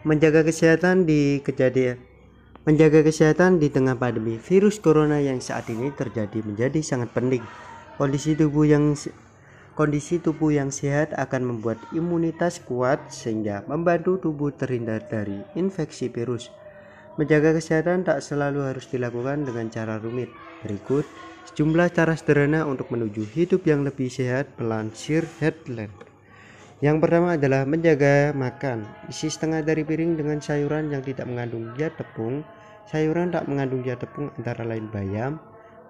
menjaga kesehatan di kejadian menjaga kesehatan di tengah pandemi virus corona yang saat ini terjadi menjadi sangat penting. Kondisi tubuh yang kondisi tubuh yang sehat akan membuat imunitas kuat sehingga membantu tubuh terhindar dari infeksi virus. Menjaga kesehatan tak selalu harus dilakukan dengan cara rumit. Berikut sejumlah cara sederhana untuk menuju hidup yang lebih sehat melansir headline. Yang pertama adalah menjaga makan. Isi setengah dari piring dengan sayuran yang tidak mengandung zat tepung. Sayuran tak mengandung zat tepung antara lain bayam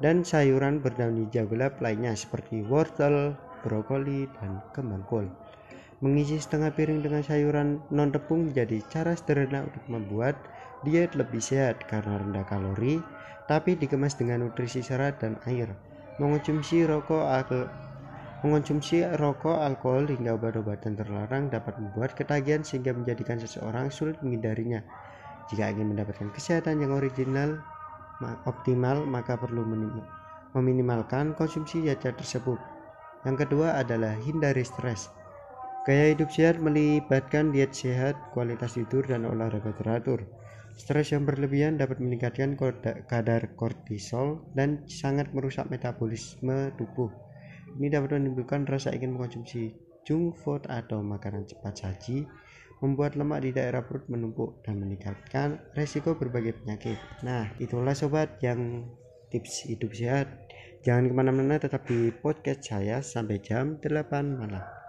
dan sayuran berdaun hijau gelap lainnya seperti wortel, brokoli, dan kembang kol. Mengisi setengah piring dengan sayuran non tepung menjadi cara sederhana untuk membuat diet lebih sehat karena rendah kalori, tapi dikemas dengan nutrisi serat dan air. Mengonsumsi rokok Mengonsumsi rokok, alkohol, hingga obat-obatan terlarang dapat membuat ketagihan sehingga menjadikan seseorang sulit menghindarinya. Jika ingin mendapatkan kesehatan yang original, optimal, maka perlu meminimalkan konsumsi zat tersebut. Yang kedua adalah hindari stres. Gaya hidup sehat melibatkan diet sehat, kualitas tidur, dan olahraga teratur. Stres yang berlebihan dapat meningkatkan kadar kortisol dan sangat merusak metabolisme tubuh. Ini dapat menimbulkan rasa ingin mengkonsumsi junk food atau makanan cepat saji, membuat lemak di daerah perut menumpuk dan meningkatkan resiko berbagai penyakit. Nah, itulah sobat yang tips hidup sehat. Jangan ke mana-mana tetap di podcast saya sampai jam 8 malam.